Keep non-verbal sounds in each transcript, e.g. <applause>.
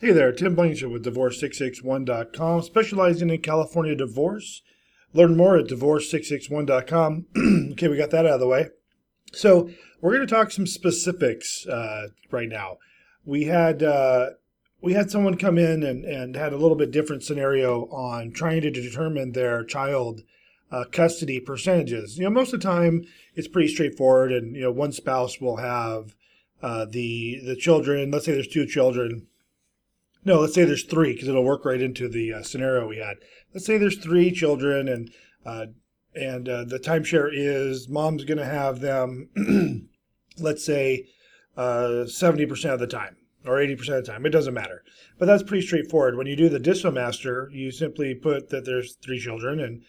Hey there, Tim Blankenship with Divorce661.com, specializing in California divorce. Learn more at Divorce661.com. <clears throat> okay, we got that out of the way. So we're going to talk some specifics uh, right now. We had uh, we had someone come in and, and had a little bit different scenario on trying to determine their child uh, custody percentages. You know, most of the time it's pretty straightforward, and you know, one spouse will have uh, the the children. Let's say there's two children no, let's say there's three because it'll work right into the uh, scenario we had. Let's say there's three children and uh, and uh, the timeshare is mom's going to have them, <clears throat> let's say, uh, seventy percent of the time or eighty percent of the time. It doesn't matter, but that's pretty straightforward. When you do the DissoMaster, you simply put that there's three children and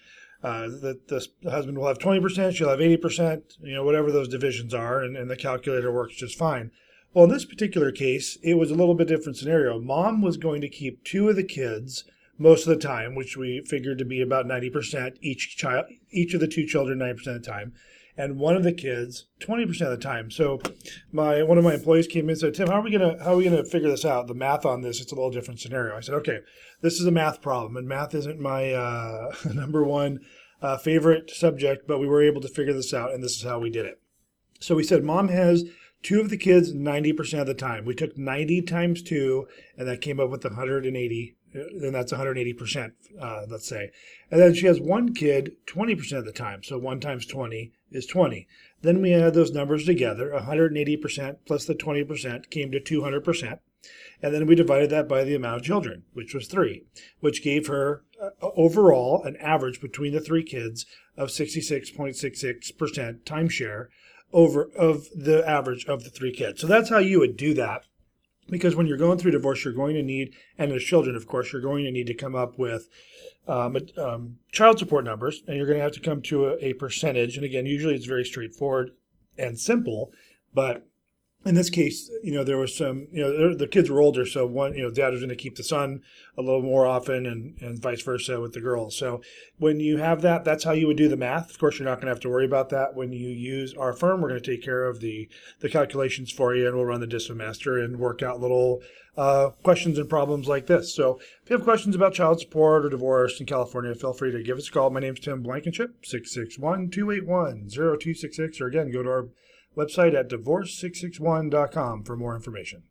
uh, that the husband will have 20%, she'll have 80%, you know, whatever those divisions are, and, and the calculator works just fine. Well, in this particular case, it was a little bit different scenario. Mom was going to keep two of the kids most of the time, which we figured to be about 90% each child, each of the two children 90% of the time, and one of the kids 20% of the time. So my one of my employees came in and said, "Tim, how are we going to how are we to figure this out? The math on this, it's a little different scenario." I said, "Okay, this is a math problem, and math isn't my uh, <laughs> number one uh, favorite subject, but we were able to figure this out, and this is how we did it." So we said, "Mom has two of the kids 90% of the time. We took 90 times two, and that came up with 180. Then that's 180%, uh, let's say. And then she has one kid 20% of the time. So 1 times 20 is 20. Then we add those numbers together 180% plus the 20% came to 200%. And then we divided that by the amount of children, which was three, which gave her uh, overall an average between the three kids of 66.66% timeshare over of the average of the three kids. So that's how you would do that. Because when you're going through divorce, you're going to need, and as children, of course, you're going to need to come up with um, um, child support numbers, and you're going to have to come to a, a percentage. And again, usually it's very straightforward and simple, but in this case, you know, there was some, you know, the kids were older, so one, you know, dad was going to keep the son a little more often, and and vice versa with the girls. So when you have that, that's how you would do the math. Of course, you're not going to have to worry about that when you use our firm. We're going to take care of the the calculations for you, and we'll run the DissoMaster and work out little uh, questions and problems like this. So if you have questions about child support or divorce in California, feel free to give us a call. My name's Tim Blankenship, 661-281-0266, or again, go to our website at divorce661.com for more information.